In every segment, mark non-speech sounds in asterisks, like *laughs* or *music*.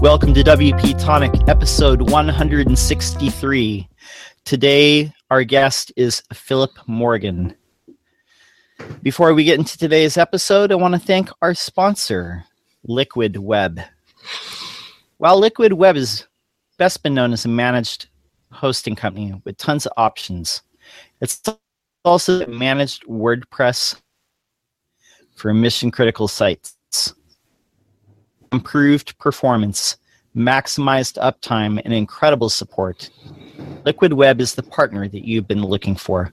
Welcome to WP Tonic, episode 163. Today, our guest is Philip Morgan. Before we get into today's episode, I want to thank our sponsor, Liquid Web. While Liquid Web is best been known as a managed hosting company with tons of options, it's also managed WordPress for mission critical sites improved performance, maximized uptime, and incredible support. Liquid Web is the partner that you've been looking for.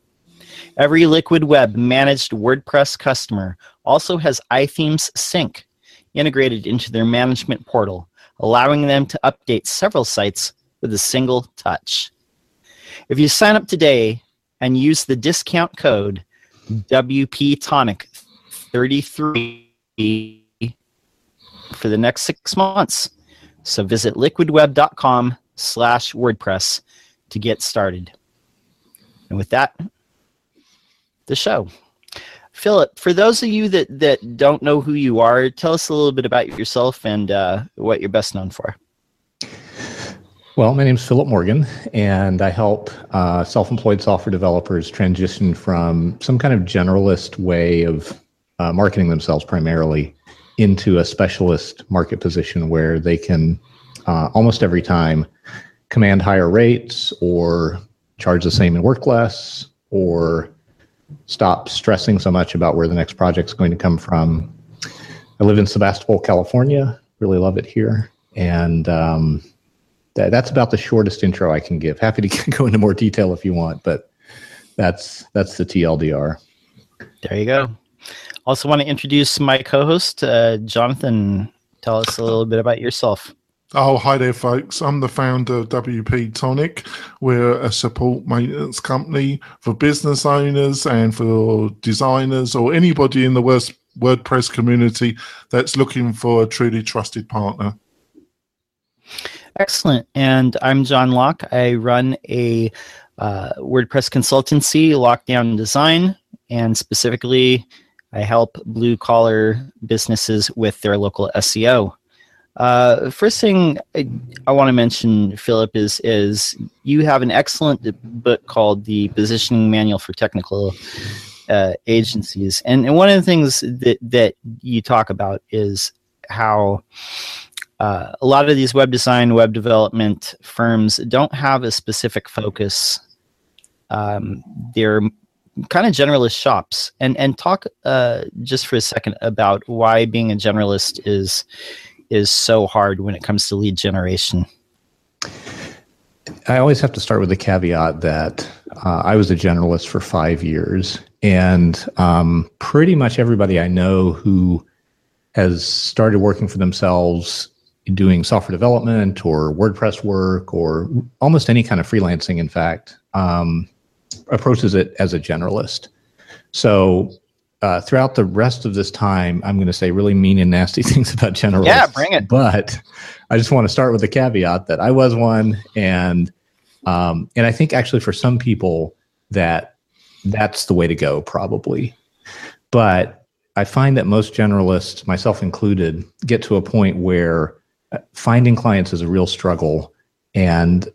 Every Liquid Web managed WordPress customer also has iThemes Sync integrated into their management portal, allowing them to update several sites with a single touch. If you sign up today and use the discount code WPTonic33 for the next six months. So visit liquidweb.com slash WordPress to get started. And with that, the show. Philip, for those of you that, that don't know who you are, tell us a little bit about yourself and uh, what you're best known for. Well, my name is Philip Morgan, and I help uh, self employed software developers transition from some kind of generalist way of uh, marketing themselves primarily into a specialist market position where they can uh, almost every time command higher rates or charge the same and work less or stop stressing so much about where the next project's going to come from. I live in Sebastopol, California. Really love it here. And um, that, that's about the shortest intro I can give. Happy to *laughs* go into more detail if you want, but that's that's the TLDR. There you go. Also, want to introduce my co-host, uh, Jonathan. Tell us a little bit about yourself. Oh, hi there, folks. I'm the founder of WP Tonic. We're a support maintenance company for business owners and for designers or anybody in the WordPress community that's looking for a truly trusted partner. Excellent. And I'm John Locke. I run a uh, WordPress consultancy, Lockdown Design, and specifically I help blue collar businesses with their local SEO. Uh, first thing I, I want to mention, Philip, is is you have an excellent book called "The Positioning Manual for Technical uh, Agencies," and, and one of the things that that you talk about is how uh, a lot of these web design, web development firms don't have a specific focus. Um, they're kind of generalist shops. And and talk uh, just for a second about why being a generalist is is so hard when it comes to lead generation. I always have to start with the caveat that uh, i was a generalist for five years and um, pretty much everybody i know who has started working for themselves doing software development or wordpress work or almost any kind of freelancing in fact um, approaches it as a generalist. So uh, throughout the rest of this time, I'm going to say really mean and nasty *laughs* things about generalists. Yeah, bring it. But I just want to start with the caveat that I was one, and um, and I think actually for some people that that's the way to go probably. But I find that most generalists, myself included, get to a point where uh, finding clients is a real struggle, and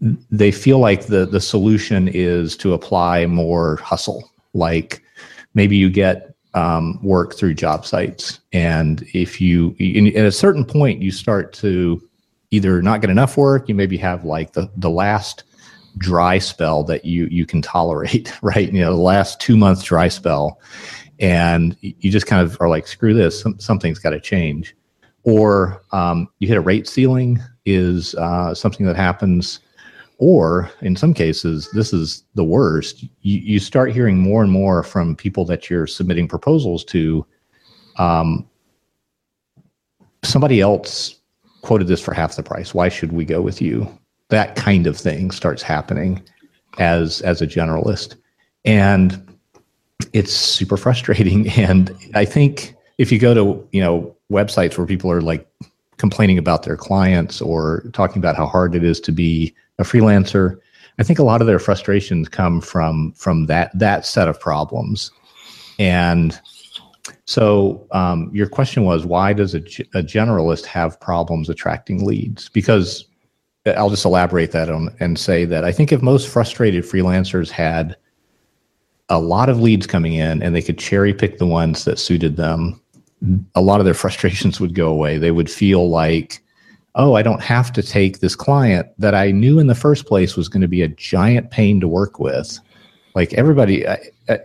they feel like the the solution is to apply more hustle. Like maybe you get um, work through job sites and if you at a certain point you start to either not get enough work you maybe have like the the last dry spell that you you can tolerate *laughs* right? You know the last two months dry spell and you just kind of are like screw this some, something's got to change. Or um, you hit a rate ceiling is uh, something that happens or in some cases, this is the worst. You, you start hearing more and more from people that you're submitting proposals to. Um, somebody else quoted this for half the price. Why should we go with you? that kind of thing starts happening as as a generalist and it's super frustrating *laughs* and i think if you go to you know websites where people are like complaining about their clients or talking about how hard it is to be a freelancer i think a lot of their frustrations come from from that that set of problems and so um, your question was why does a, a generalist have problems attracting leads because I'll just elaborate that on, and say that I think if most frustrated freelancers had a lot of leads coming in and they could cherry pick the ones that suited them, a lot of their frustrations would go away. They would feel like, oh, I don't have to take this client that I knew in the first place was going to be a giant pain to work with. Like everybody, I, I,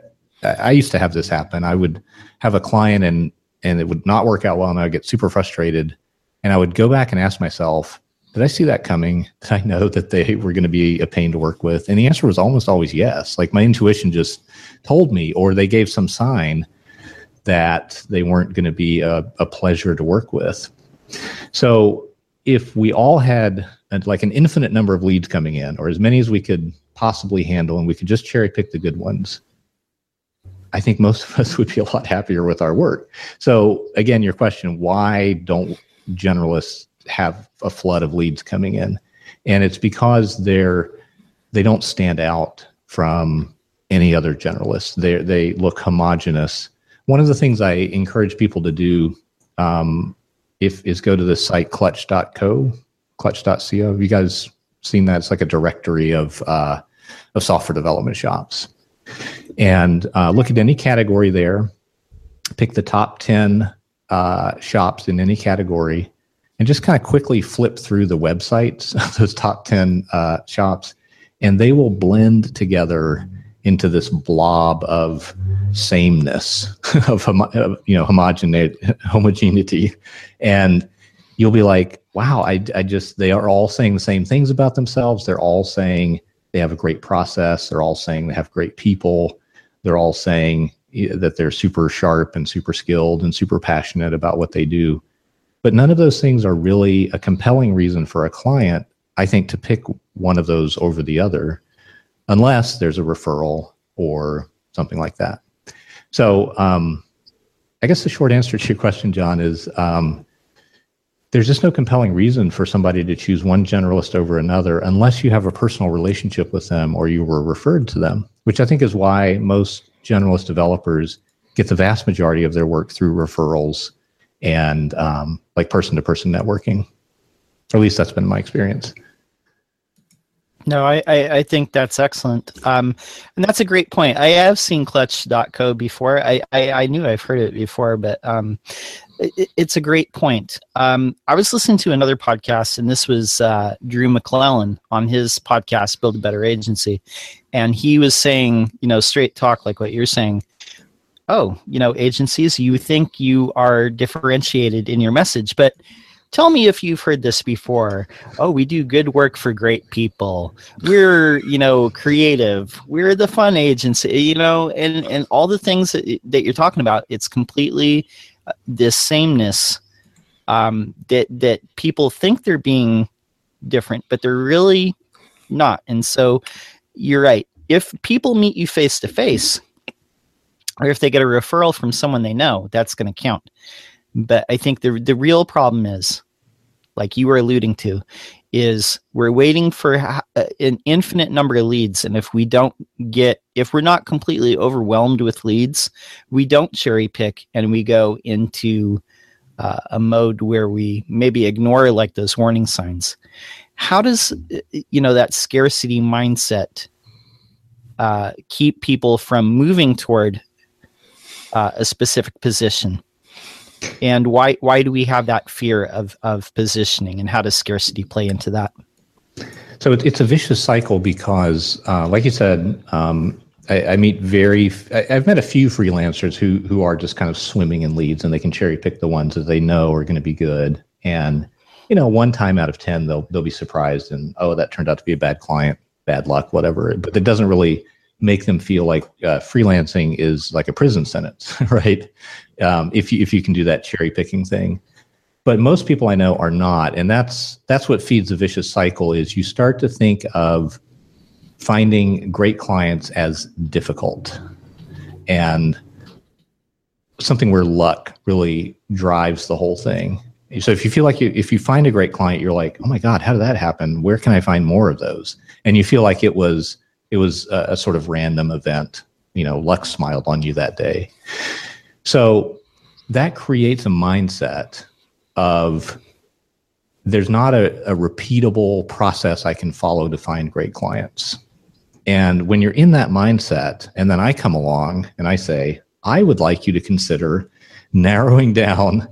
I used to have this happen. I would have a client and and it would not work out well, and I would get super frustrated. And I would go back and ask myself, did I see that coming? Did I know that they were going to be a pain to work with? And the answer was almost always yes. Like my intuition just told me, or they gave some sign that they weren't going to be a, a pleasure to work with. So if we all had like an infinite number of leads coming in, or as many as we could possibly handle, and we could just cherry pick the good ones, I think most of *laughs* us would be a lot happier with our work. So again, your question, why don't generalists have a flood of leads coming in, and it's because they're they don't stand out from any other generalists. They they look homogenous. One of the things I encourage people to do um, if is go to the site clutch.co, clutch.co. Have you guys seen that? It's like a directory of uh, of software development shops, and uh, look at any category there. Pick the top ten uh, shops in any category and just kind of quickly flip through the websites, of those top 10 uh, shops, and they will blend together into this blob of sameness, *laughs* of, you know, homogeneity, homogeneity. And you'll be like, wow, I, I just, they are all saying the same things about themselves. They're all saying they have a great process. They're all saying they have great people. They're all saying eh, that they're super sharp and super skilled and super passionate about what they do. But none of those things are really a compelling reason for a client, I think, to pick one of those over the other, unless there's a referral or something like that. So, um, I guess the short answer to your question, John, is um, there's just no compelling reason for somebody to choose one generalist over another unless you have a personal relationship with them or you were referred to them, which I think is why most generalist developers get the vast majority of their work through referrals and um, like person to person networking. At least that's been my experience. No, I, I, I, think that's excellent. Um, and that's a great point. I have seen clutch.co before. I, I, I knew I've heard it before, but um, it, it's a great point. Um, I was listening to another podcast, and this was uh, Drew McClellan on his podcast, Build a Better Agency. And he was saying, you know, straight talk like what you're saying oh, you know, agencies, you think you are differentiated in your message, but tell me if you've heard this before. Oh, we do good work for great people. We're, you know, creative. We're the fun agency, you know, and and all the things that, that you're talking about, it's completely uh, this sameness um, that that people think they're being different, but they're really not. And so you're right. If people meet you face to face, or if they get a referral from someone they know, that's going to count. But I think the the real problem is, like you were alluding to, is we're waiting for uh, an infinite number of leads, and if we don't get, if we're not completely overwhelmed with leads, we don't cherry pick, and we go into uh, a mode where we maybe ignore like those warning signs. How does you know that scarcity mindset uh, keep people from moving toward uh, a specific position and why why do we have that fear of of positioning and how does scarcity play into that? So it's a vicious cycle because uh, like you said um, I, I, meet very I, have met a few freelancers who who are just kind of swimming in leads and they can cherry pick the ones that they know are going to be good. And you know one time out of 10 they'll they'll be surprised and oh that turned out to be a bad client bad luck whatever. But it doesn't really make them feel like uh, freelancing is like a prison sentence, *laughs* right? Um, if you if you can do that cherry picking thing, but most people I know are not, and that's that's what feeds the vicious cycle. Is you start to think of finding great clients as difficult, and something where luck really drives the whole thing. So if you feel like you, if you find a great client, you're like, oh my god, how did that happen? Where can I find more of those? And you feel like it was it was a, a sort of random event. You know, luck smiled on you that day. So that creates a mindset of there's not a, a, repeatable process I can follow to find great clients. And when you're in that mindset, and then I come along and I say, I would like you to consider narrowing *laughs* down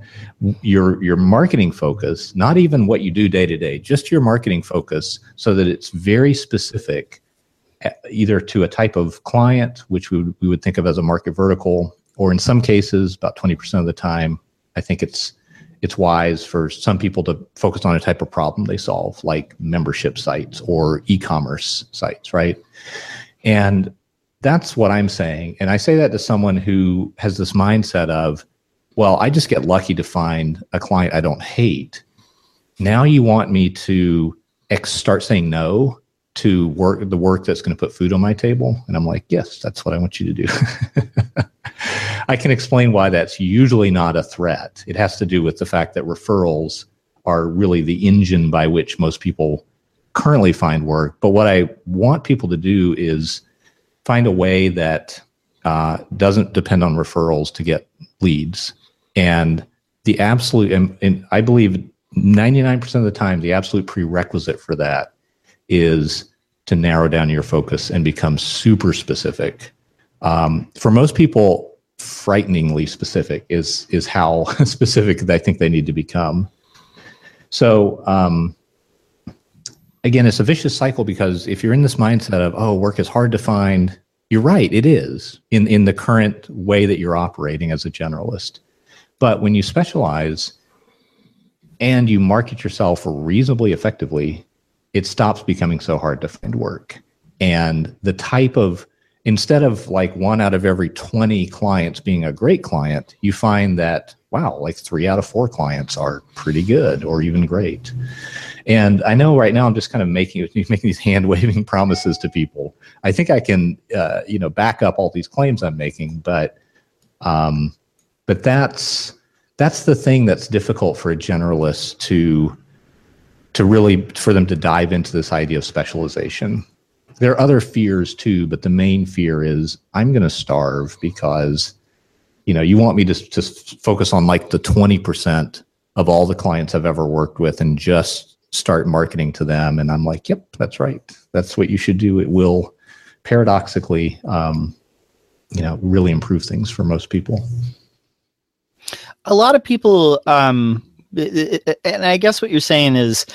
your your marketing focus, not even what you do day to day, just your marketing focus so that it's very specific either to a type of client, which we would, we would think of as a market vertical, or in some cases, about 20% of the time, I think it's it's wise for some people to focus on a type of problem they solve, like membership sites or e-commerce sites, right? And that's what I'm saying. And I say that to someone who has this mindset of, well, I just get lucky to find a client I don't hate. Now you want me to ex- start saying no to work the work that's going to put food on my table and i'm like yes that's what i want you to do *laughs* i can explain why that's usually not a threat. It has to do with the fact that referrals are really the engine by which most people currently find work. But what i want people to do is find a way that uh, doesn't depend on referrals to get leads. And the absolute and, and i believe 99% of the time the absolute prerequisite for that is to narrow down your focus and become super specific. Um, for most people, frighteningly specific is is how *laughs* specific I think they need to become. So um, again, it's a vicious cycle because if you're in this mindset of oh, work is hard to find, you're right, it is in in the current way that you're operating as a generalist. But when you specialize and you market yourself reasonably effectively, it stops becoming so hard to find work. And the type of, instead of like one out of every 20 clients being a great client, you find that, wow, like three out of four clients are pretty good or even great. And I know right now I'm just kind of making *laughs* making these hand waving promises to people. I think I can, uh, you know, back up all these claims I'm making, but, um, but that's that's the thing that's difficult for a generalist to to really for them to dive into this idea of specialization. There are other fears too, but the main fear is I'm going to starve because you know you want me to just focus on like the 20% of all the clients I've ever worked with and just start marketing to them and I'm like, "Yep, that's right. That's what you should do. It will paradoxically um, you know, really improve things for most people." A lot of people um and I guess what you're saying is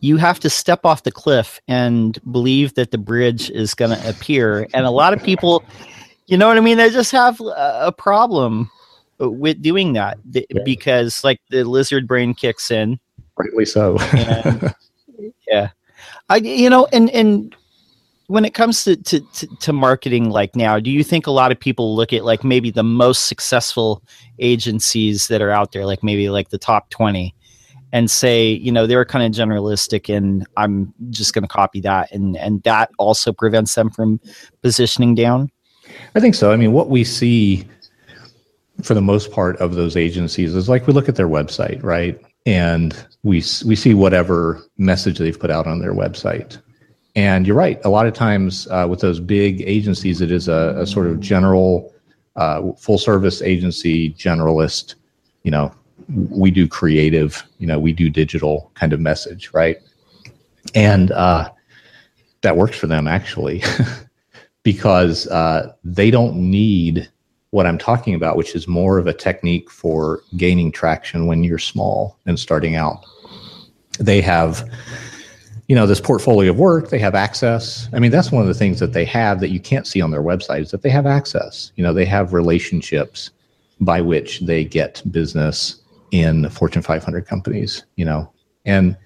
you have to step off the cliff and believe that the bridge is going to appear. And a lot of people, you know what I mean? They just have a problem with doing that yeah. because, like, the lizard brain kicks in. Rightly so. and, *laughs* yeah. I, you know, and, and, when it comes to, to, to, to, marketing like now do you think a lot of people look at like maybe the most successful agencies that are out there like maybe like the top 20 and say you know they're kind of generalistic and i'm just going to copy that and and that also prevents them from positioning down i think so i mean what we see for the most part of those agencies is like we look at their website right and we we see whatever message they've put out on their website and you're right. A lot of times uh, with those big agencies, it is a, a sort of general, uh, full service agency generalist. You know, we do creative. You know, we do digital kind of message, right? And uh, that works for them actually, *laughs* because uh, they don't need what I'm talking about, which is more of a technique for gaining traction when you're small and starting out. They have you know this portfolio of work they have access i mean that's one of the things that they have that you can't see on their website is that they have access you know they have relationships by which they get business in fortune 500 companies you know and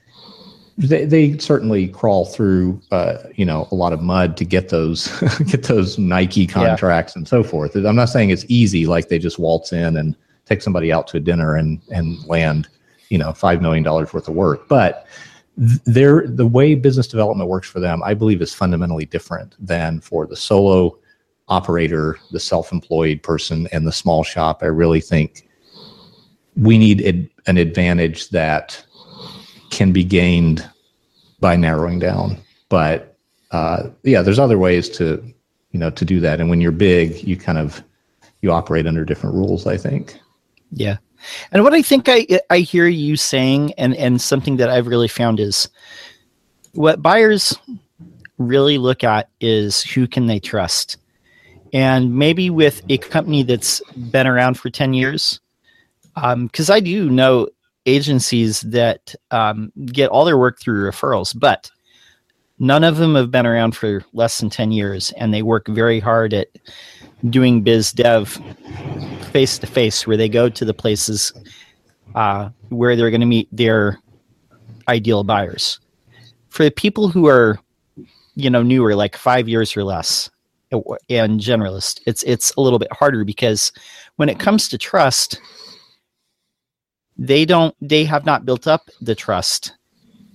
they, they certainly crawl through uh, you know a lot of mud to get those *laughs* get those nike contracts yeah. and so forth i'm not saying it's easy like they just waltz in and take somebody out to a dinner and and land you know five million dollars worth of work. But there, the way business development works for them, I believe, is fundamentally different than for the solo operator, the self-employed person, and the small shop. I really think we need an advantage that can be gained by narrowing down. But uh, yeah, there's other ways to you know to do that. And when you're big, you kind of you operate under different rules. I think. Yeah, and what I think I I hear you saying, and and something that I've really found is what buyers really look at is who can they trust, and maybe with a company that's been around for ten years, because um, I do know agencies that um, get all their work through referrals, but none of them have been around for less than 10 years and they work very hard at doing biz dev face to face where they go to the places uh, where they're going to meet their ideal buyers. For the people who are you know newer like five years or less and generalist it's it's a little bit harder because when it comes to trust they don't they have not built up the trust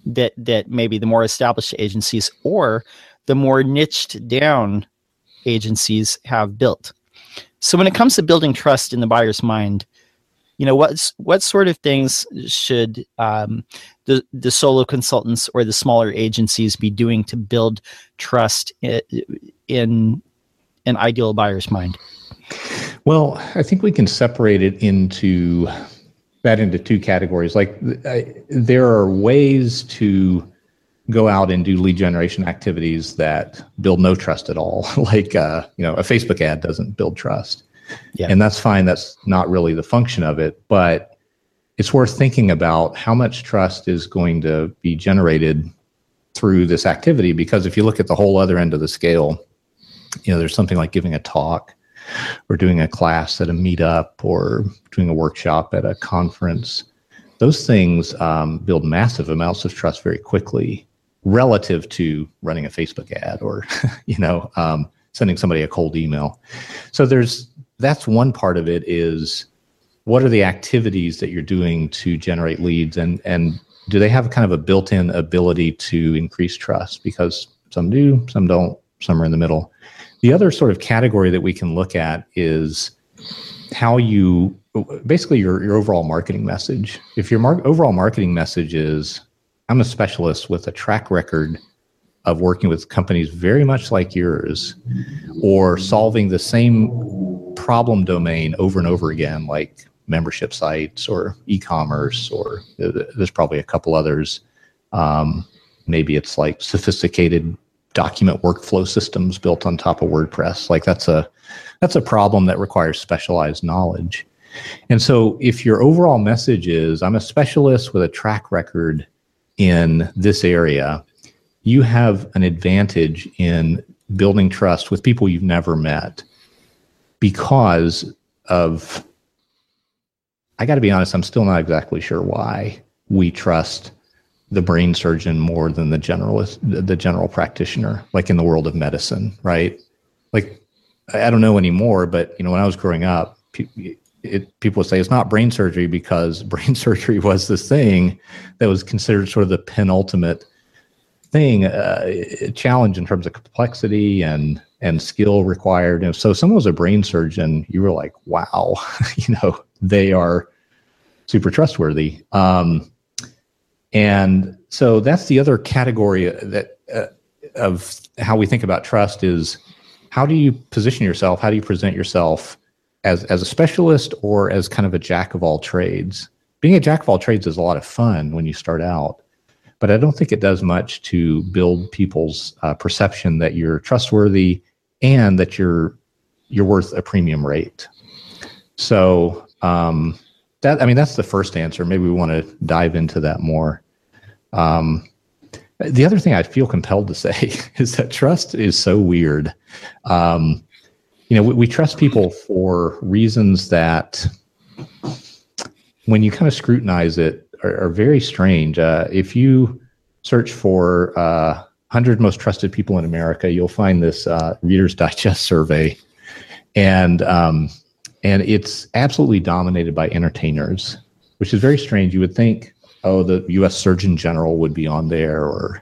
that that maybe the more established agencies or the more niched down agencies have built. So when it comes to building trust in the buyer's mind, you know what's what sort of things should um, the the solo consultants or the smaller agencies be doing to build trust in an ideal buyer's mind? Well, I think we can separate it into that into two categories. Like I, there are ways to go out and do lead generation activities that build no trust at all. *laughs* like uh, you know, a Facebook ad doesn't build trust. Yeah. And that's fine. That's not really the function of it, but it's worth thinking about how much trust is going to be generated through this activity because if you look at the whole other end of the scale, you know, there's something like giving a talk or doing a class at a meetup or doing a workshop at a conference. Those things um, build massive amounts of trust very quickly relative to running a Facebook ad or, *laughs* you know, um, sending somebody a cold email. So there's that's one part of it is what are the activities that you're doing to generate leads and and do they have kind of a built-in ability to increase trust because some do some don't some are in the middle the other sort of category that we can look at is how you basically your, your overall marketing message. If your mar- overall marketing message is, I'm a specialist with a track record of working with companies very much like yours or solving the same problem domain over and over again, like membership sites or e commerce, or uh, there's probably a couple others. Um, maybe it's like sophisticated document workflow systems built on top of WordPress. Like that's a that's a problem that requires specialized knowledge. And so if your overall message is I'm a specialist with a track record in this area, you have an advantage in building trust with people you've never met because of I got to be honest, I'm still not exactly sure why we trust the brain surgeon more than the generalist, the general practitioner, like in the world of medicine, right? Like, I don't know anymore, but you know, when I was growing up, it, people would say it's not brain surgery because *laughs* brain surgery was this thing that was considered sort of the penultimate thing, uh, challenge in terms of complexity and and skill required. And so, someone was a brain surgeon, you were like, wow, *laughs* you know, they are super trustworthy. Um, and so that's the other category that uh, of how we think about trust is how do you position yourself? How do you present yourself as as a specialist or as kind of a jack of all trades? Being a jack of all trades is a lot of fun when you start out, but I don't think it does much to build people's uh, perception that you're trustworthy and that you're you're worth a premium rate. So um, that I mean that's the first answer. Maybe we want to dive into that more. Um, the other thing I feel compelled to *laughs* say is that trust is so weird. Um, you know, we, we, trust people for reasons that, when you kind of scrutinize it, are, are very strange. Uh, if you search for uh, 100 most trusted people in America, you'll find this uh, Reader's Digest *laughs* survey, and um, and it's absolutely dominated by entertainers which is very strange. You would think, oh, the U.S. Surgeon General would be on there, or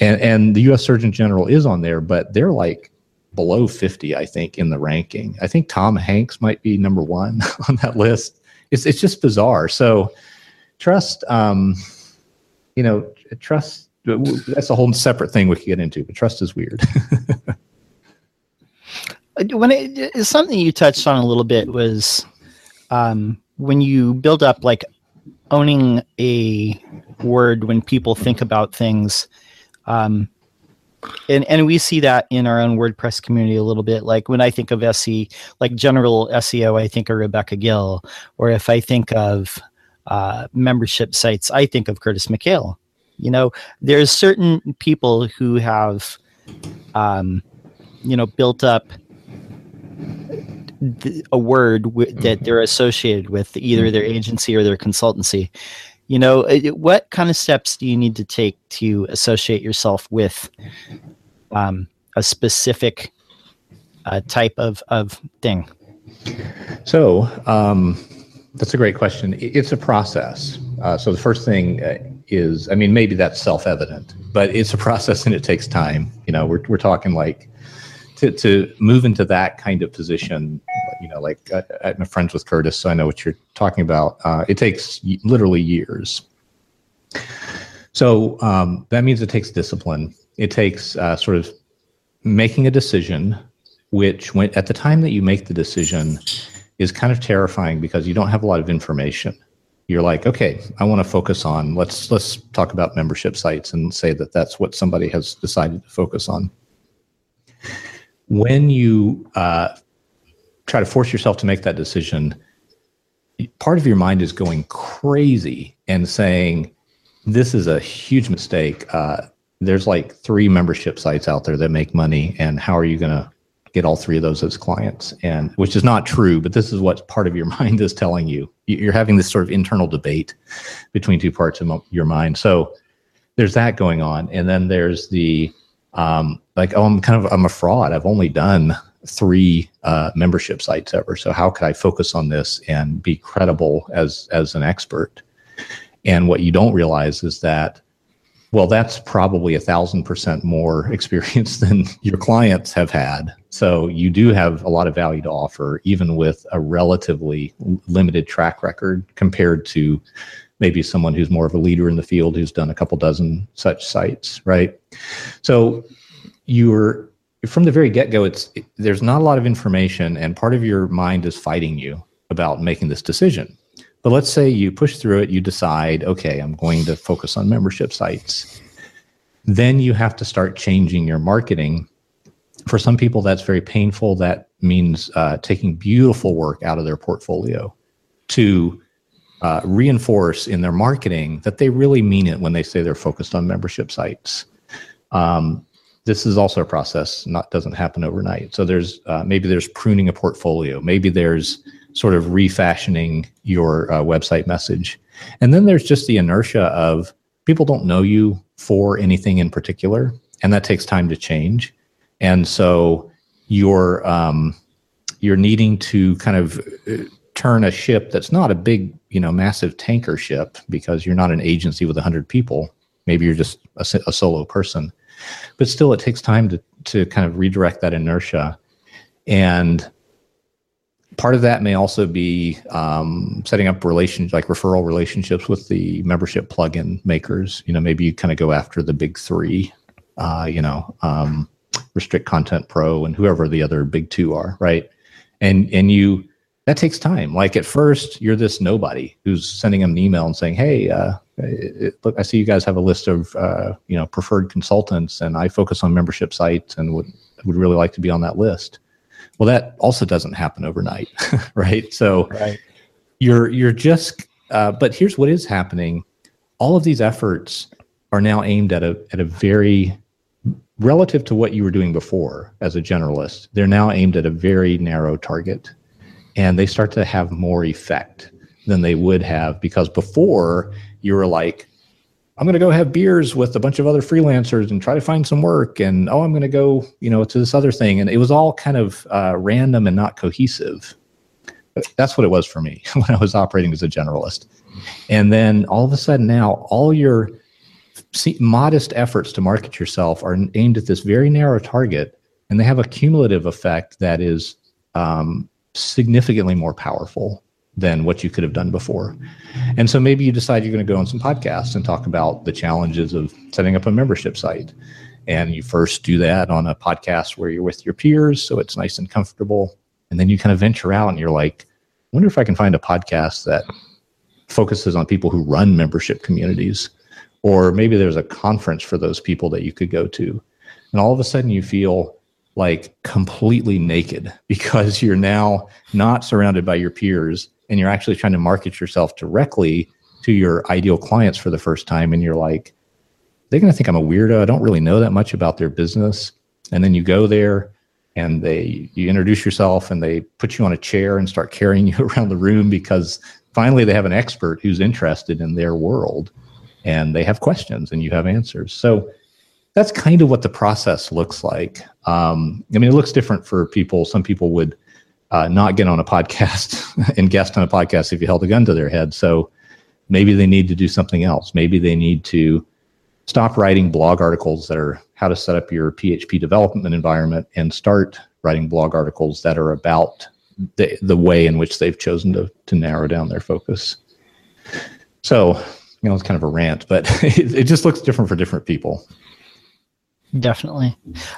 and and the U.S. Surgeon General is on there, but they're like below 50, I think, in the ranking. I think Tom Hanks might be number one *laughs* on that list. It's it's just bizarre. So trust, um, you know, trust. That's a whole separate thing we could get into, but trust is weird. *laughs* when something you touched on a little bit was um, when you build up like owning a word when people think about things um, and and we see that in our own WordPress community a little bit. Like when I think of SE, like general SEO, I think of Rebecca Gill, or if I think of uh, membership sites, I think of Curtis McHale. You know, there's certain people who have, um, you know, built up a word w- that they're associated with either their agency or their consultancy. You know what kind of steps do you need to take to associate yourself with um, a specific uh, type of, of thing? So um, that's a great question. It's a process. Uh, so the first thing uh, is i mean maybe that's self-evident but it's a *laughs* process and it takes time. You know we're, we're talking like to, to move into that kind of position, you know, like I, I'm friends with Curtis, so I know what you're talking about. Uh, it takes literally years. So um, that means it takes discipline. It takes uh, sort of making a decision, which when, at the time that you make the decision is kind of terrifying because you don't have a lot of information. You're like, okay, I want to focus on let's let's talk about membership sites and say that that's what somebody has decided to focus on when you uh, try to force yourself to make that decision, part of your mind is going crazy and saying, "This is a huge mistake." Uh, there's like three membership sites out there that make money, and how are you going to get all three of those as clients? And which is not true, but this is what part of your *laughs* mind is telling you. You're having this sort of internal debate between two parts of your mind. So there's that going on, and then there's the um, like, oh, I'm kind of I'm a fraud. I've only done three uh, membership sites ever. So how could I focus on this and be credible as as an expert? And what you don't realize is that, well, that's probably a thousand percent more *laughs* experience than your clients have had. So you do have a lot of value to offer, even with a relatively limited track record compared to maybe someone who's more of a leader in the field who's done a couple dozen such sites, right? So you're from the very get go. It's there's not a lot of information, and part of your mind is fighting you about making this decision. But let's say you push through it, you decide, okay, I'm going to focus on membership sites. Then you have to start changing your marketing. For some people, that's very painful. That means uh, taking beautiful work out of their portfolio to uh, reinforce in their marketing that they really mean it when they say they're focused on membership sites. Um, this is also a process; not doesn't happen overnight. So there's uh, maybe there's pruning a portfolio, maybe there's sort of refashioning your uh, website message, and then there's just the inertia of people don't know you for anything in particular, and that takes time to change. And so you're um, you're needing to kind of uh, turn a ship that's not a big, you know, massive tanker ship because you're not an agency with 100 people. Maybe you're just a, a solo person. But still, it takes time to, to kind of redirect that inertia. And part of that may also be um, setting up relations like referral relationships with the membership plugin makers you know maybe you kind of go after the big three uh, you know um, restrict content pro and whoever the other big two are right and and you that takes time. Like at first, you're this nobody who's sending them an email and saying, "Hey, uh, look, I see you guys have a list of uh, you know preferred consultants, and I focus on membership sites and would would really like to be on that list." Well, that also doesn't happen overnight, *laughs* right? So right. you're you're just. Uh, but here's what is happening: all of these efforts are now aimed at a at a very relative to what you were doing before as a generalist. They're now aimed at a very narrow target and they start to have more effect than they would have because before you were like i'm going to go have beers with a bunch of other freelancers and try to find some work and oh i'm going to go you know to this other thing. And it was all kind of uh, random and not cohesive. That's what it was for me *laughs* when I was operating as a generalist. And then all of a sudden now, all your modest efforts to market yourself are aimed at this very narrow target, and they have a cumulative effect that is um, significantly more powerful than what you could have done before. And so maybe you decide you're going to go on some podcasts and talk about the challenges of setting up a membership site. And you first do that on a podcast where you're with your peers, so it's nice and comfortable. And then you kind of venture out and you're like, I wonder if I can find a podcast that focuses on people who run membership communities. Or maybe there's a conference for those people that you could go to. And all of a sudden you feel like completely naked *laughs* because you're now not surrounded by your peers and you're actually trying to market yourself directly to your ideal clients for the first time and you're like they're going to think i'm a weirdo. I don't really know that much about their business. And then you go there and they you introduce yourself and they put you on a chair and start carrying *laughs* you around the room because finally they have an expert who's interested in their world and they have questions and you have answers. So that's kind of what the process looks like. Um, i mean it looks different for people. Some people would uh, not get on a podcast *laughs* and guest on a podcast if you held a gun to their head. So maybe they need to do something else. Maybe they need to stop writing blog articles that are how to set up your PHP development environment and start writing blog articles that are about the, the way in which they've chosen to, to narrow down their focus. So, you know, it's kind of a rant, but *laughs* it, it just looks different for different people. Definitely.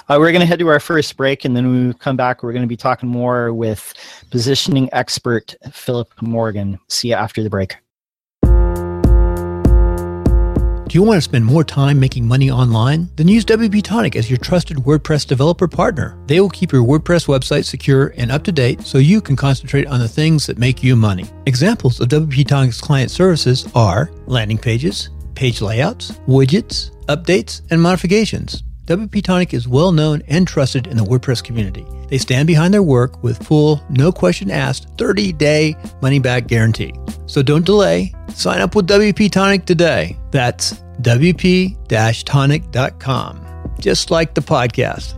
Uh, we're going to head to our first break, and then when we come back, we're going to be talking more with positioning expert Philip Morgan. See you after the break. Do you want to spend more time making money online? Then use WP Tonic as your trusted WordPress developer partner. They will keep your WordPress website secure and up to date so you can concentrate on the things that make you money. Examples of WP Tonic's client services are landing pages, page layouts, widgets, updates, and modifications. WP Tonic is well known and trusted in the WordPress community. They stand behind their work with full, no question asked, 30 day money back guarantee. So don't delay. Sign up with WP Tonic today. That's WP tonic.com, just like the podcast.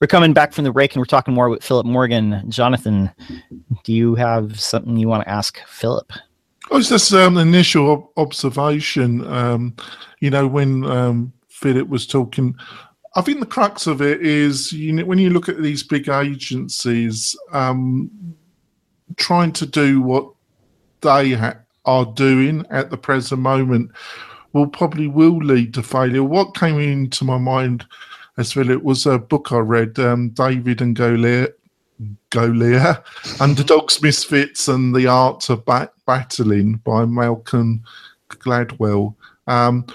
We're coming back from the break and we're talking more with Philip Morgan. Jonathan, do you have something you want to ask Philip? Oh, it's just um, initial ob- observation. Um, you know, when um, Philip was talking, I think the crux of it is you know, when you look at these big agencies um, trying to do what they ha- are doing at the present moment will probably will lead to failure. What came into my mind as Philip was a book I read, um, David and Goliath, Goliath, Underdogs, Misfits, and the Art of Bat- Battling by Malcolm Gladwell, um,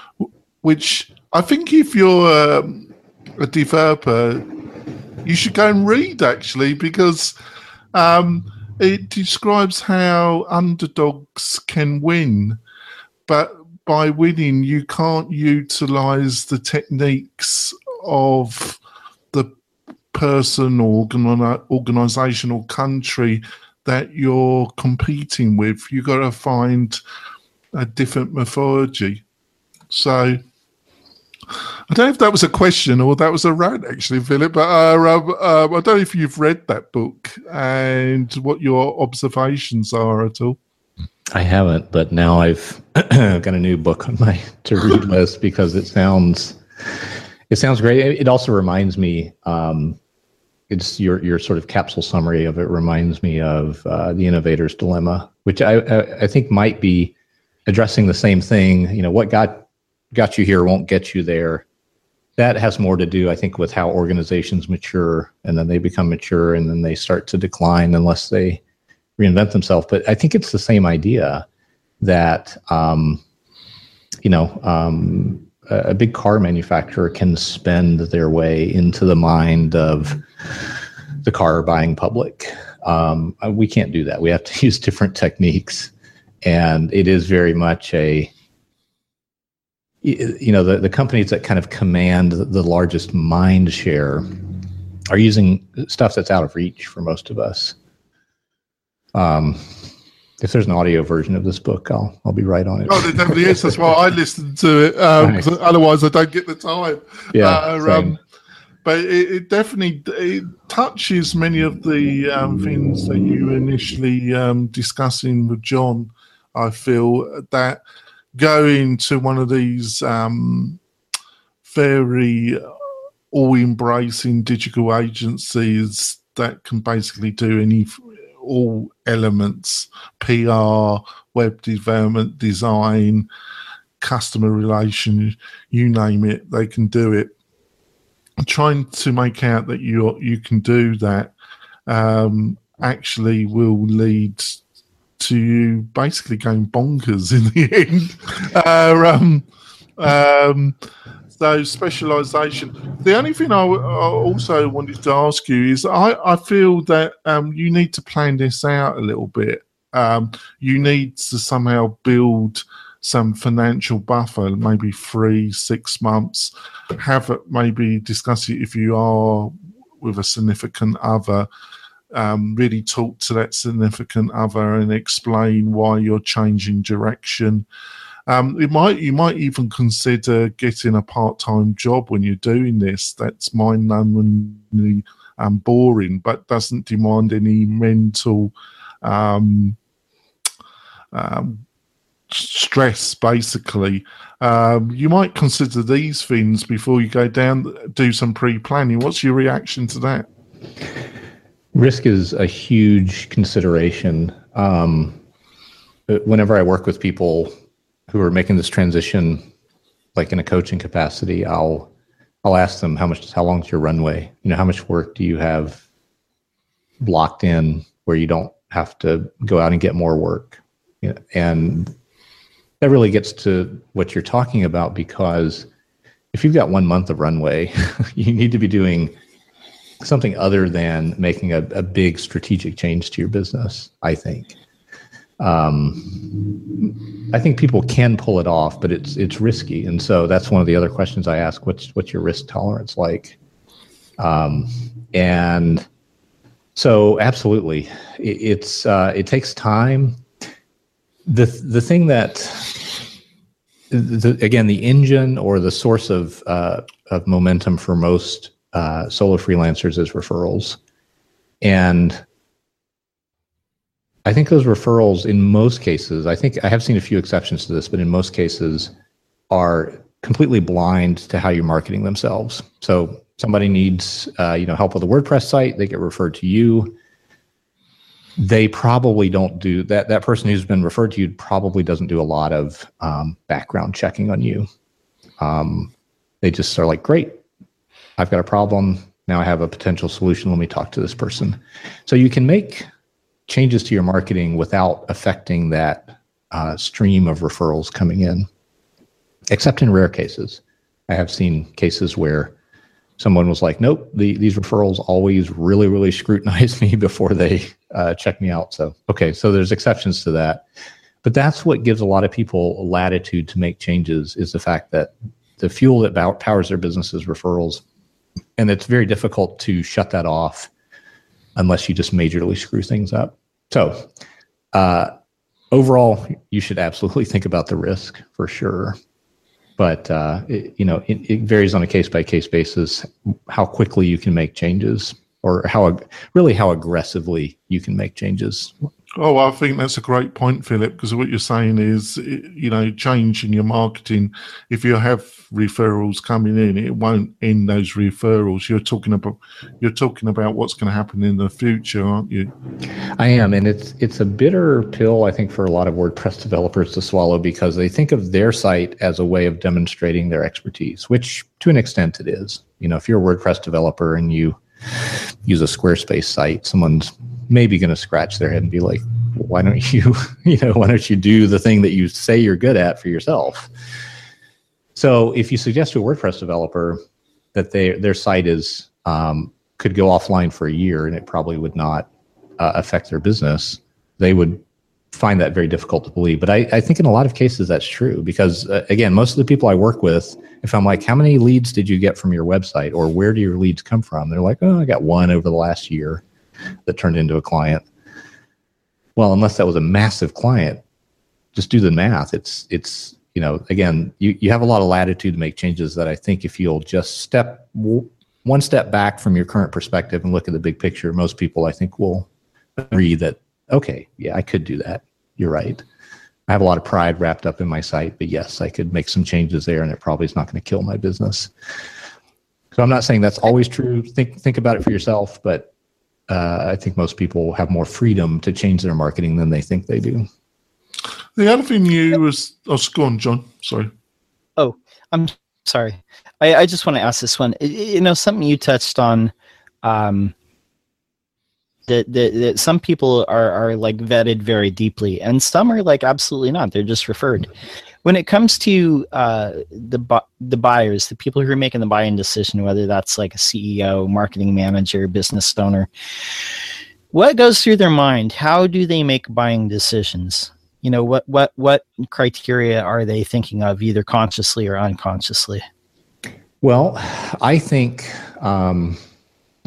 which I think if you're um, a developer, you should go and read actually because um, it describes how underdogs can win, but by winning, you can't utilize the techniques of person or organization or country that you're competing with. You've got to find a different methodology. So I don't know if that was a question or that was a rant, actually, Philip. But uh, uh, I don't know if you've read that book and what your observations are at all. I haven't, but now I've *clears throat* got a new book on my *laughs* to read list because it sounds it sounds great. It also reminds me um, it's your your sort of capsule summary of it reminds me of uh, the innovator's dilemma, which I, I, I think might be addressing the same thing. You know, what got got you here won't get you there. That has more to do, I think, with how organizations mature, and then they become mature, and then they start to decline unless they reinvent themselves. But I think it's the same idea that um, you know um, a big car manufacturer can spend their way into the mind of the car buying public. Um, we can't do that. We have to *laughs* use different techniques, and it is very much a you know the, the companies that kind of command the largest mind share are using stuff that's out of reach for most of us. Um, if there's an audio version of this book, I'll I'll be right on it. Oh, there definitely is. That's why I *laughs* listened to it. Um, nice. Otherwise, I don't get the time. Yeah. Uh, um, but it, it definitely it touches many of the um, things that you initially um, discussing with John. I feel that going to one of these um, very all embracing digital agencies that can basically do any all elements PR, web development, design, customer relation, you name it, they can do it. Trying to make out that you you can do that um, actually will lead to you basically going bonkers in the *laughs* end. Uh, um, um, so specialization. The only thing I, w- I also wanted to ask you is I, I feel that um, you need to plan this out a little bit. Um, you need to somehow build some financial buffer, maybe three, six months. Have it, maybe discuss it if you are with a significant other. Um, really talk to that significant other and explain why you're changing direction. Um, it might you might even consider getting a part time job when you're doing this. That's mind numbingly um, boring, but doesn't demand any mental um, um, stress. Basically, um, you might consider these things before you go down. Do some pre planning. What's your reaction to that? Risk is a huge consideration. Um, whenever I work with people who are making this transition, like in a coaching capacity, I'll I'll ask them how much how long's your runway? You know, how much work do you have blocked in where you don't have to go out and get more work? You know, and that really gets to what you're talking about because if you've got one month of runway, *laughs* you need to be doing something other than making a, a big strategic change to your business, I think. Um, I think people can pull it off, but it's it's risky, and so that's one of the other questions I ask. What's what's your risk tolerance like? Um, and so, absolutely, it, it's uh, it takes time. the The thing that the, again, the engine or the source of uh, of momentum for most uh, solo freelancers is referrals, and I think those referrals, in most cases, I think I have seen a few exceptions to this, but in most cases, are completely blind to how you're marketing themselves. So somebody needs, uh, you know, help with a WordPress site, they get referred to you. They probably don't do that. That person who's been referred to you probably doesn't do a lot of um, background checking on you. Um, they just are like, great, I've got a problem. Now I have a potential solution. Let me talk to this person. So you can make changes to your marketing without affecting that uh, stream of referrals coming in, except in rare cases. I have seen cases where someone was like, nope, the, these referrals always really, really scrutinize *laughs* me before they uh, check me out. So, okay, so there's exceptions to that. But that's what gives a lot of people latitude to make changes is the fact that the fuel that powers their business is referrals. And it's very difficult to shut that off unless you just majorly screw things up. So, uh, overall, you should absolutely think about the risk for sure. But uh, it, you know, it, it varies on a case by case basis how quickly you can make changes, or how really how aggressively you can make changes Oh, I think that's a great point, Philip, because what you're saying is, eh, you know, change in your marketing. If you have referrals coming in, it won't end those referrals. You're talking about you're talking about what's going to happen in the future, aren't you? I am, and it's it's a bitter pill, I think, for a lot of WordPress developers to swallow because they think of their site as a way of demonstrating their expertise, which to an extent it is. You know, if you're a WordPress developer and you use a Squarespace site, someone's maybe going to scratch their head and be like, why don't *laughs* you, you know, why don't you do the thing that you say you're good at for yourself? So if you suggest to a WordPress developer that they their site is um, could go offline for a year and it probably would not uh, affect their business, they would find that very difficult to believe. But I, I think in a lot of cases that's true because uh, again, most of the people I work with, if I'm like, how many leads did you get from your website or where do your leads come from? They're like, oh, I got one over the last year that turned into a client. Well, unless that was a massive client, just do the math. It's it's you know again you you have a lot of latitude to make changes that I think if you'll just step one step back from your current perspective and look at the big picture, most people I think will agree that okay, yeah, I could do that. You're right. I have a lot of pride wrapped up in my site, but yes, I could make some changes there, and it probably is not going to kill my business. So I'm not saying that's always true. Think think about it for yourself, but uh, I think most people have more freedom to change their marketing than they think they do. The other thing you was, oh, go on, John. Sorry. Oh, I'm sorry. I, I just want to ask this one. You know, something you touched on. Um, that, that, that some people are, are like vetted very deeply and some are like absolutely not they're just referred when it comes to uh, the bu- the buyers the people who are making the buying decision whether that's like a ceo marketing manager business owner what goes through their mind? How do they make buying decisions? You know what what what criteria are they thinking of either consciously or unconsciously? Well i think um,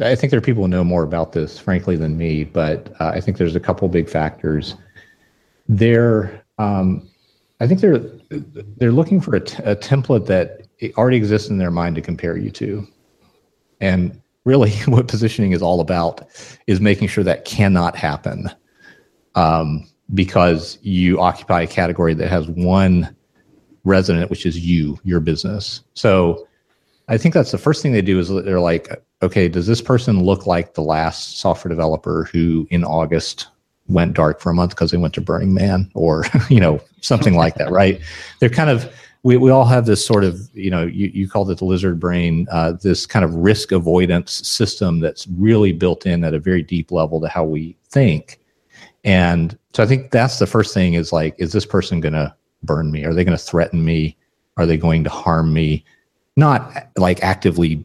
i think there are people who know more about this frankly than me but uh, i think there's a couple big factors. They're um, i think they're they're looking for a, t- a template that already exists in their mind to compare you to and really *laughs* what positioning is all about is making sure that cannot happen um, because you occupy a category that has one resident, which is you, your business. So I think that's the first thing they do is they're like, okay, does this person look like the last software developer who in August went dark for a month because they went to Burning Man or, *laughs* you know, something like that, right? They're kind of, we, we all have this sort of, you know, you, you called it the lizard brain, uh, this kind of risk avoidance system that's really built in at a very deep level to how we think. And so I think that's the first thing is like, is this person going to burn me? Are they going to threaten me? Are they going to harm me? Not like actively,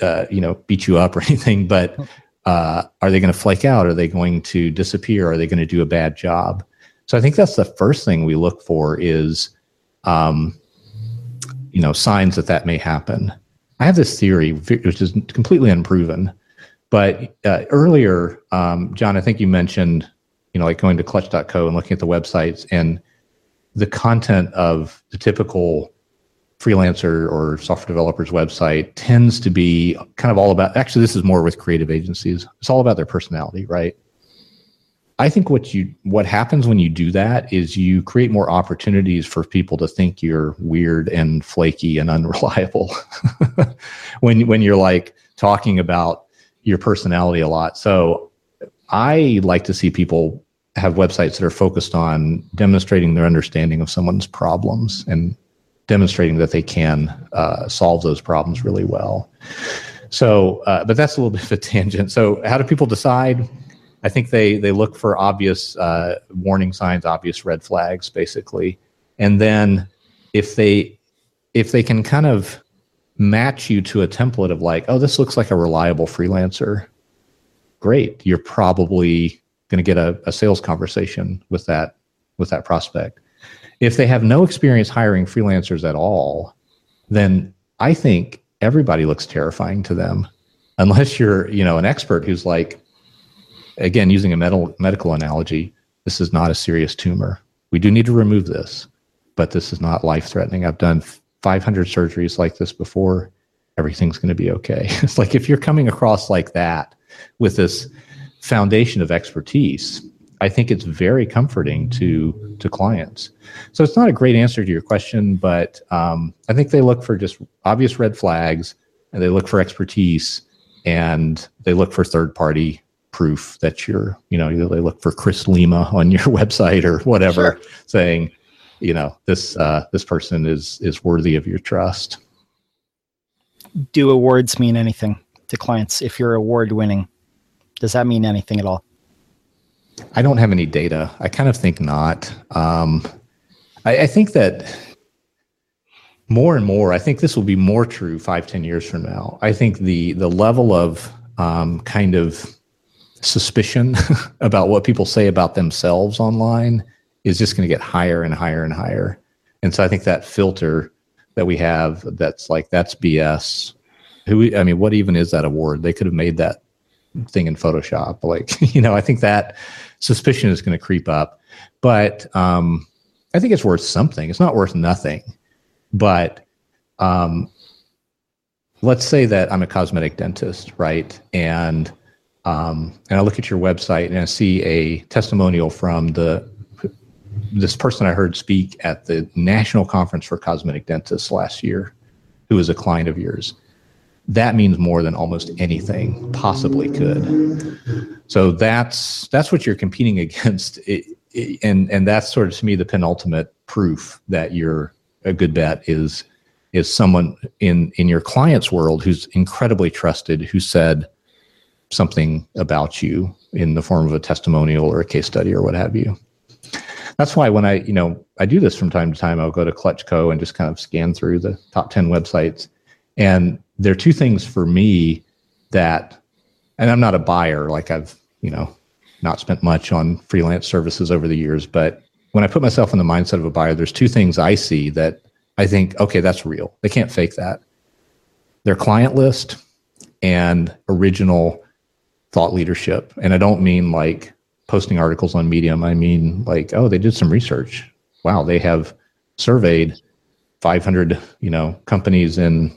uh, you know, beat you up or *laughs* anything, but uh, are they going to flake out? Are they going to disappear? Are they going to do a bad job? So I think that's the first thing we look for is, um, you know, signs that that may happen. I have this theory, which is completely unproven, but uh, earlier, um, John, I think you mentioned you know, like going to clutch.co and looking at the websites and the content of the typical freelancer or software developer's website tends to be kind of all about actually this is more with creative agencies. It's all about their personality right? I think what you what happens when you do that is you create more opportunities for people to think you're weird and flaky and *laughs* unreliable *laughs* when when you're like talking about your personality a lot. So I like to see people have websites that are focused on demonstrating their understanding of someone's problems and demonstrating that they can uh, solve those problems really well. So, uh, but that's a little *laughs* bit of a tangent. So, how do people decide? I think they they look for obvious uh, warning signs, obvious red flags, basically, and then if they if they can kind of match you to a template of like, oh, this looks like a reliable freelancer great. You're probably going to get a, a sales conversation with that with that prospect. If they have no experience hiring freelancers at all, then I think everybody looks terrifying to them, unless you're you know an expert who's like, again using a medical medical analogy, this is not a serious tumor. We do need to remove this, but this is not life threatening. I've done 500 surgeries like this before. Everything's going to be okay. *laughs* It's like if you're coming across like that, with this foundation of expertise, I think it's very comforting to to clients. So it's not a great answer to your question, but um, I think they look for just obvious red flags, and they look for expertise, and they look for third party proof that you're, you know, they look for Chris Lema on your *laughs* website or whatever, sure. saying, you know, this uh, this person is is worthy of your trust. Do awards mean anything to clients if you're award winning? Does that mean anything at all? I don't have any data. I kind of think not. Um, I, I, think that more and more, I think this will be more true five, ten years from now. I think the the level of um, kind of suspicion *laughs* about what people say about themselves online is just going to get higher and higher and higher. And so I think that filter that we have that's like that's BS. Who I mean, what even is that award? They could have made that thing in Photoshop. Like, *laughs* you know, I think that suspicion is going to creep up. But um, I think it's worth something. It's not worth nothing. But um, let's say that I'm a cosmetic dentist, right? And um, and I look at your website and I see a testimonial from the this person I heard speak at the National Conference for Cosmetic Dentists last year, who is a client of yours. That means more than almost anything possibly could. So that's that's what you're competing *laughs* against, it, it, and and that's sort of to me the penultimate proof that you're a good bet is is someone in in your client's world who's incredibly trusted who said something about you in the form of a testimonial or a case study or what have you. That's why when i you know i do this from time to time i'll go to Clutch Co and just kind of scan through the top 10 websites. And there are two things for me that and i'm not a buyer like i've you know not spent much on freelance services over the years but when i put myself in the mindset of a buyer there's two things i see that I think, okay, that's real. They can't fake that. Their client list and original thought leadership. And I don't mean like posting articles on Medium. I mean like, oh, they did some research. Wow, they have surveyed 500, you know, companies in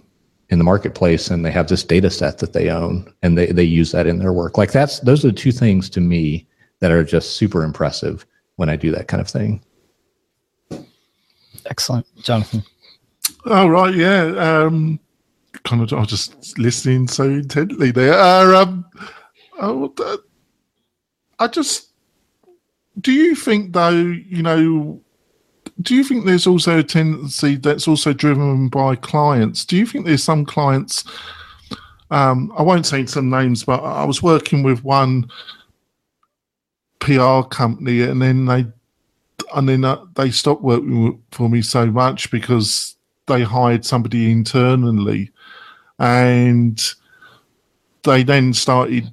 in the marketplace and they have this data set that they own and they, they use that in their work. Like that's those are the two things to me that are just super impressive when I do that kind of thing. Excellent, Jonathan. Oh right, yeah. Um, kind of, I was just listening so intently there. Uh, um, oh, I just. Do you think though? You know, do you think there's also a tendency that's also driven by clients? Do you think there's some clients? Um, I won't say some names, but I was working with one PR company, and then they and then uh, they stopped working for me so much because they hired somebody internally, and they then started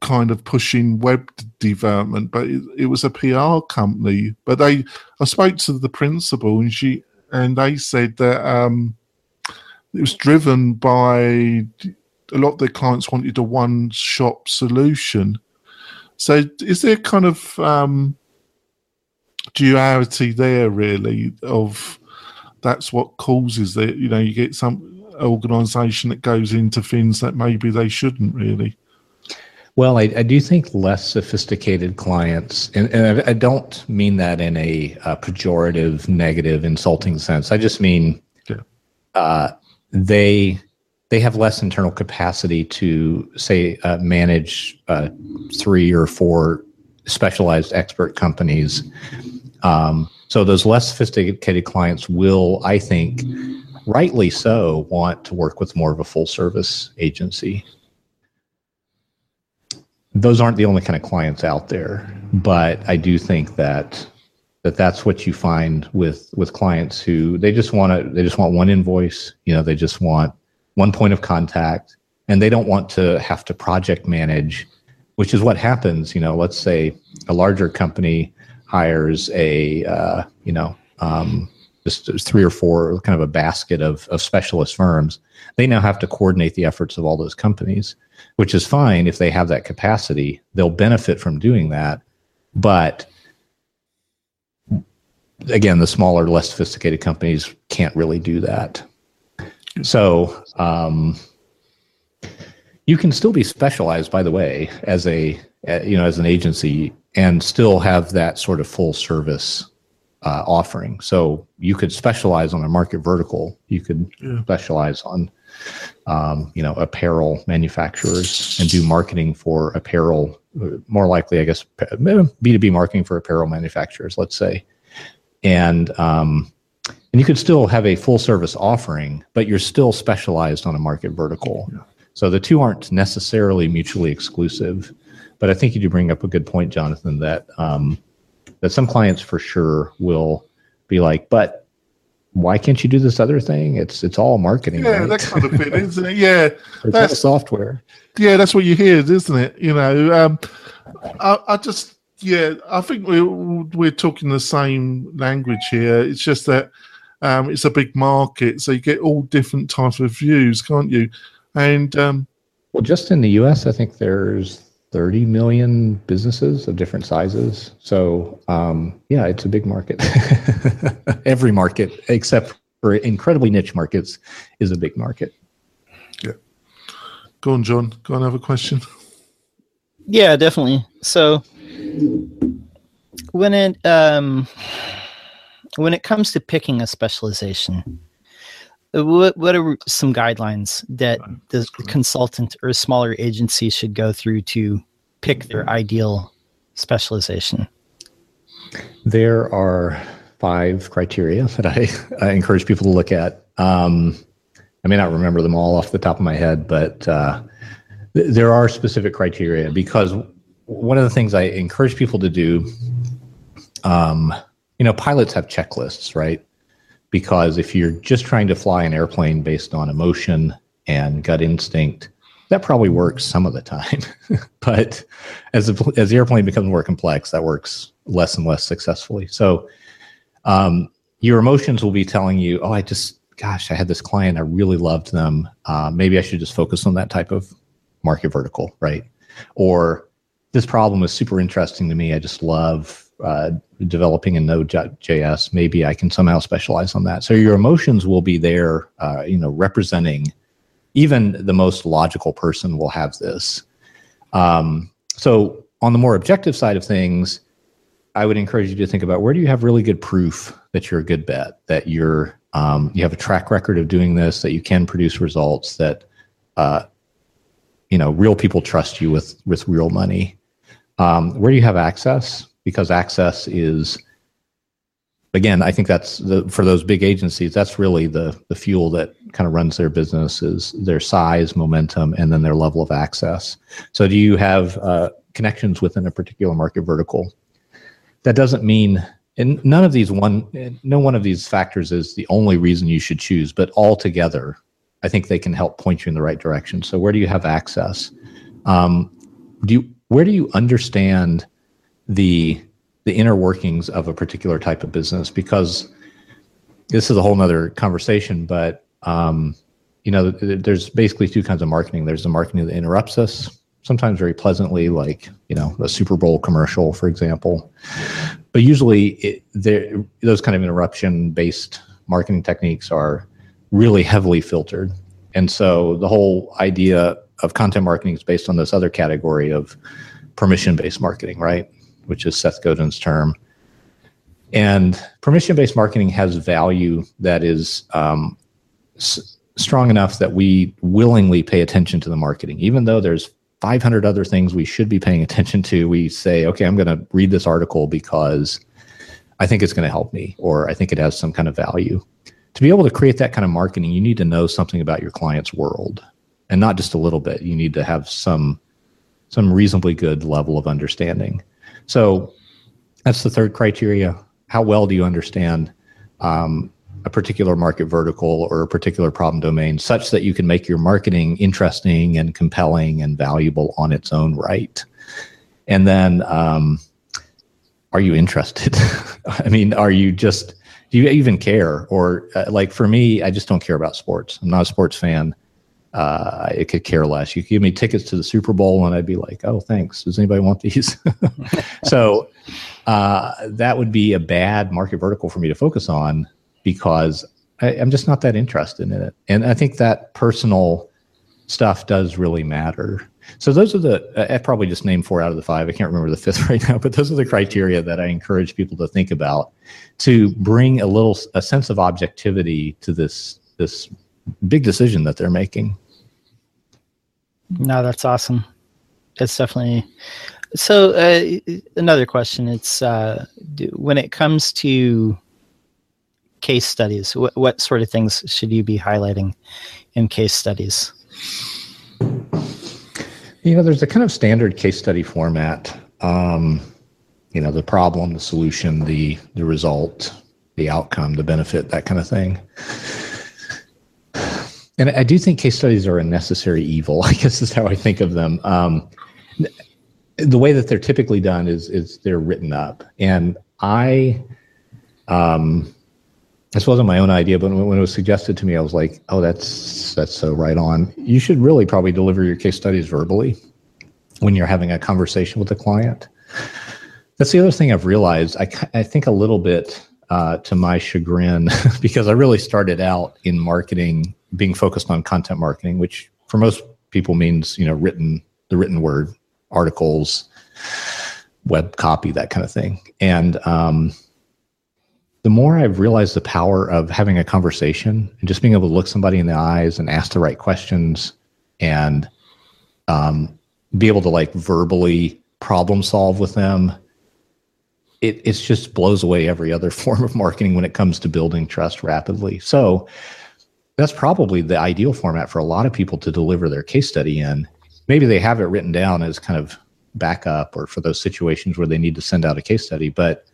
kind of pushing web development, but it, it, was a PR company. But they, I spoke to the principal, and she and they said that um, it was driven by a lot of their clients wanted a one-shop solution. So, is there kind of um, duality there really of that's what causes it you know you get some organization that goes into things that maybe they shouldn't really well i, I do think less sophisticated clients and, and I, I, don't mean that in a, a, pejorative negative insulting sense i just mean yeah. uh, they they have less internal capacity to say uh, manage uh, three or four specialized expert companies um, so those less sophisticated clients will, I think, rightly so, want to work with more of a full service agency. Those aren't the only kind of clients out there, but I do think that that that's what you find with with clients who they just want to they just want one invoice, you know, they just want one point of contact and they don't want to have to project manage, which is what happens, you know, let's say a larger company hires a uh, you know um, just three or four kind of a basket of, of specialist firms they now have to coordinate the efforts of all those companies which is fine if they have that capacity. They'll benefit from doing that. But again the smaller less sophisticated companies can't really do that. So um, you can still be specialized by the way as a you know as an agency and still have that sort of full service uh, offering. So you could specialize on a market vertical. You could yeah. specialize on, um, you know, apparel manufacturers and do marketing for apparel. More likely, I guess, B two B marketing for apparel manufacturers. Let's say, and um, and you could still have a full service offering, but you're still specialized on a market vertical. Yeah. So the two aren't necessarily mutually exclusive. But I think you do bring up a good point, Jonathan, that um, that some clients for sure will be like, but why can't you do this other thing? It's it's all marketing. Yeah, right? that kind of thing, isn't it? Yeah, *laughs* that's software. Yeah, that's what you hear, isn't it? You know, um, I, I just yeah, I think we're we're talking the same language here. It's just that um, it's a big market, so you get all different types of views, can't you? And um, well, just in the U.S., I think there's 30 million businesses of different sizes. So, um, yeah, it's a big market. *laughs* Every market, except for incredibly niche markets, is a big market. Yeah. Go on, John. Go on, have a question. Yeah, definitely. So when it um when it comes to picking a specialization, what what are some guidelines that the consultant or a smaller agency should go through to pick their ideal specialization? There are five criteria that I, *laughs* I encourage people to look at. Um, I may not remember them all off the top of my head, but uh, th- there are specific criteria because one of the things I encourage people to do, um, you know, pilots have checklists, right? Because if you're just trying to fly an airplane based on emotion and gut instinct, that probably works some of the time. *laughs* but as the, as the airplane becomes more complex, that works less and less successfully. So um, your emotions will be telling you, oh, I just gosh, I had this client, I really loved them. Uh, maybe I should just focus on that type of market vertical, right? Or this problem is super interesting to me. I just love uh, developing in Node.js. Maybe I can somehow specialize on that. So your emotions will be there, uh, you know, representing. Even the most logical person will have this. Um, so on the more objective side of things, I would encourage you to think about where do you have really good proof that you're a good bet, that you're um, you have a track record of doing this, that you can produce results, that uh, you know real people trust you with with real money. Um, where do you have access? Because access is again, I think that's the, for those big agencies. That's really the the fuel that kind of runs their business is their size, momentum, and then their level of access. So, do you have uh, connections within a particular market vertical? That doesn't mean and none of these one no one of these factors is the only reason you should choose but all together i think they can help point you in the right direction so where do you have access um, do you where do you understand the the inner workings of a particular type of business because this is a whole nother conversation but um, you know there's basically two kinds of marketing there's the marketing that interrupts us sometimes very pleasantly, like you know a Super Bowl commercial, for example. But usually, it, those kind of interruption-based marketing techniques are really heavily filtered, and so the whole idea of content marketing is based on this other category of permission-based marketing, right? Which is Seth Godin's term. And permission-based marketing has value that is um, s- strong enough that we willingly pay attention to the marketing, even though there's 500 other things we should be paying attention to, we say, okay, I'm going to read this article because I think it's going to help me or I think it has some kind of value. To be able to create that kind of marketing, you need to know something about your client's world and not just a little bit. You need to have some some reasonably good level of understanding. So that's the third criteria. How well do you understand um, a particular market vertical or a particular problem domain such that you can make your marketing interesting and compelling and valuable on its own right. And then, um, are you interested? *laughs* I mean, are you just, do you even care? Or uh, like for me, I just don't care about sports. I'm not a sports fan. Uh, I could care less. You could give me tickets to the Super Bowl, and I'd be like, "Oh, thanks. Does anybody want these?" *laughs* so uh, that would be a bad market vertical for me to focus on because I, am just not that interested in it. And I think that personal stuff does really matter. So those are the I probably just named four out of the five. I can't remember the *laughs* fifth right now, but those are the criteria that I encourage people to think about to bring a little a sense of objectivity to this this big decision that they're making. No, that's awesome. That's definitely so. Uh, another question: It's uh, do, when it comes to case studies? What, what sort of things should you be highlighting in case studies? You know, there's a kind of standard case study format. Um, you know, the problem, the solution, the the result, the outcome, the benefit, that kind of thing. And I do think case studies are a necessary evil. *laughs* I guess is how I think of them. Um, the way that they're typically done is is they're written up, and I, um, this wasn't my own idea, but when it was suggested to me, I was like, "Oh, that's that's so right on." You should really probably deliver your case studies verbally when you're having a conversation with a client. That's the other thing I've realized. I I think a little bit uh, to my chagrin *laughs* because I really started out in marketing being focused on content marketing, which for most people means you know written the written word, articles, web copy, that kind of thing. And um, the more I've realized the power of having a conversation and just being able to look somebody in the eyes and ask the right questions and um, be able to like verbally problem solve with them it it's just blows away every other *laughs* form of marketing when it comes to building trust rapidly. So that's probably the ideal format for a lot of people to deliver their case study in. Maybe they have it written down as kind of backup or for those situations where they need to send out a case study, but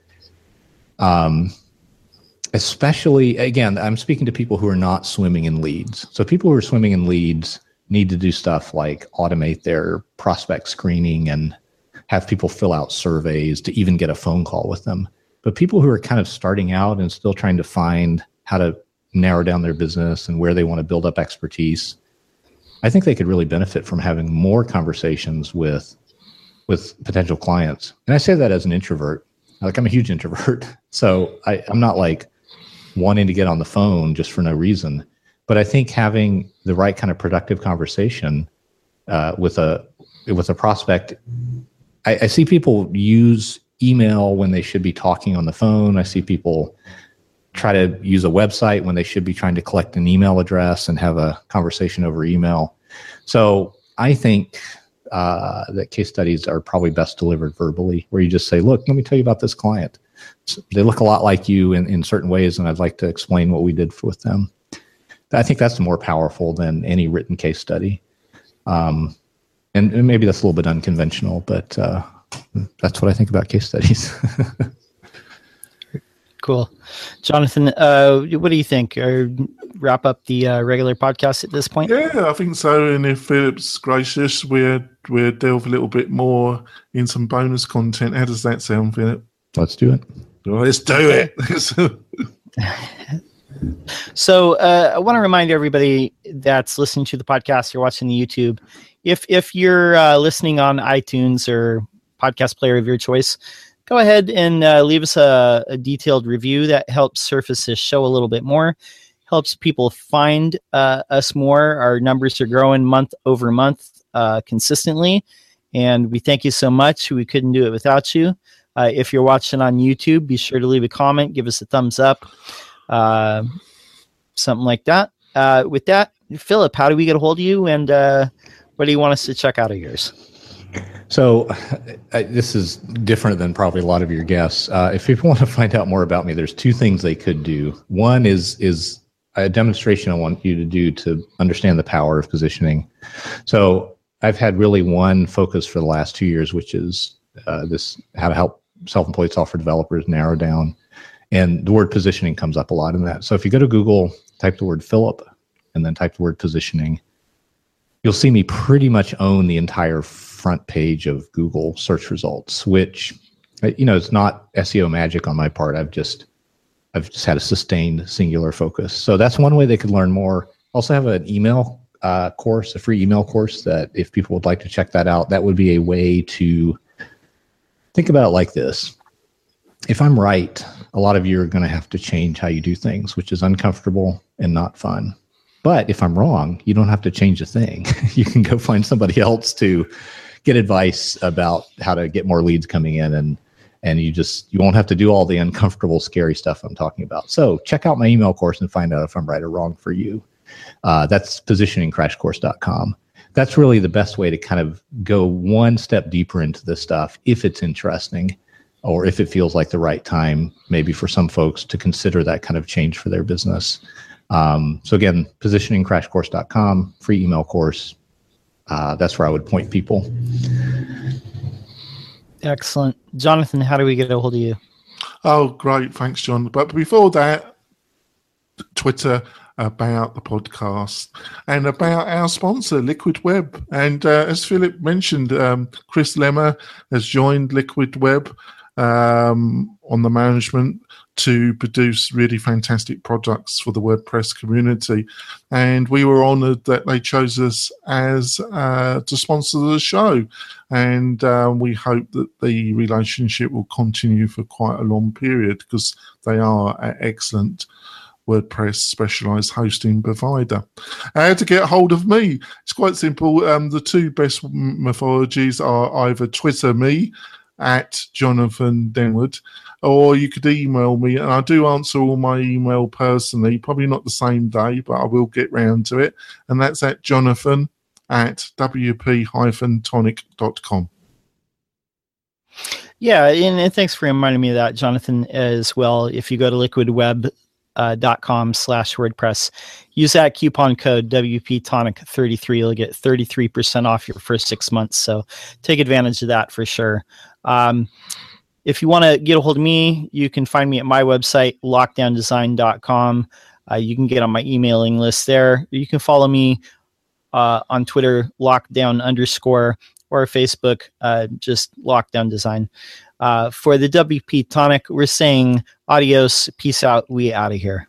um especially again, I'm speaking to people who are not swimming in leads. So people who are swimming in leads need to do stuff like automate their prospect screening and have people fill out surveys to even get a phone call with them. But people who are kind of starting out and still trying to find how to narrow down their business and where they want to build up expertise, I think they could really benefit from having more conversations with with potential clients. And I say that as an introvert. Like I'm a huge introvert. *laughs* So I, I'm not like wanting to get on the phone just for no reason. But I think having the right kind of productive conversation uh, with a with a prospect I, I see people use email when they should be talking on the phone. I see people try to use a website when they should be trying to collect an email address and have a conversation over email. So I think uh, that case studies are probably best delivered verbally, where you just say, "Look, let me tell you about this client. They look a lot like you in, in certain ways, and I'd like to explain what we did with them." I think that's more powerful than any written case study. Um, and, and maybe that's a little bit unconventional, but uh, that's what I think about case studies. *laughs* cool, Jonathan. Uh, what do you think? Or wrap up the uh, regular podcast at this point? Yeah, I think so. And if Philip's gracious, we'll we'll delve a little bit more in some bonus content. How does that sound, Philip? Let's do it. let's do it. *laughs* so uh, I want to remind everybody that's listening to the podcast or watching the YouTube if if you're uh, listening on iTunes or podcast player of your choice, go ahead and uh, leave us a, a, detailed review that helps surface this show a little bit more, helps people find uh, us more. Our numbers are growing month over month uh, consistently, and we thank you so much. We couldn't do it without you. Uh, if you're watching on YouTube, be sure to leave a comment, give us a thumbs up, uh, something like that. with that, Philip, how do we get a hold of you and what do you want us to check out of yours? So, I, this is different than probably a lot of your guests. Uh, if people *laughs* want to find out more about me, there's two things they could do. One is is a demonstration I want you to do to understand the power of positioning. So, I've had really one focus for the last two years, which is uh, this how to help self-employed software developers narrow down. And the word positioning comes up a lot in that. So, if you go to Google, type the word Philip, and then type the word positioning you'll see me pretty much own the entire front page of Google search results, which uh, you know it's not SEO magic on my part. I've just I've just had a sustained singular focus. So that's one way they could learn more. Also have an email uh, course, a free email course that if people would like to check that out, that would be a way to think about it like this. If I'm right, a lot of you are going to have to change how you do things, which is uncomfortable and not fun. But if I'm wrong, you don't have to change a thing. *laughs* you can go find somebody else to get advice about how to get more leads coming in and and you just you won't have to do all the uncomfortable scary stuff i'm talking about. So check out my email course and find out if i'm right or wrong for you. Uh, that's positioningcrashcourse.com that's really the best way to kind of go one step deeper into this stuff if it's interesting or if it feels like the right time maybe for some folks to consider that kind of change for their business um, so again, positioningcrashcourse.com, free email course. Uh, that's where I would point people. Excellent. Jonathan, how do we get a hold of you? Oh, great. Thanks, John. But before that, Twitter about the podcast and about our sponsor, Liquid Web. And uh, as Philip mentioned, um, Chris Lema has joined Liquid Web um, on the management to produce really fantastic products for the WordPress community. And we were honored that they chose us as uh, to sponsor the show. And uh, we hope that the relationship will continue for quite a long period because they are an excellent WordPress specialized hosting provider. How to get hold of me? It's quite simple. Um, the two best methodologies are either Twitter me at Jonathan Denwood, or you could email me, and I do answer all my email personally, probably not the same day, but I will get round to it. And that's at jonathan at wp-tonic.com. Yeah, and, and, thanks for reminding me of that, Jonathan, as well. If you go to liquidweb.com uh, com slash WordPress, use that coupon code WP Tonic 33. You'll get 33% off your first six months. So take advantage of that for sure. Um, if you want to get a hold of me, you can find me at my website, lockdowndesign.com. Uh, you can get on my emailing list there. You can follow me uh, on Twitter, lockdown underscore, or Facebook, uh, just lockdown design. Uh, for the WP Tonic, we're saying adios, peace out, we out of here.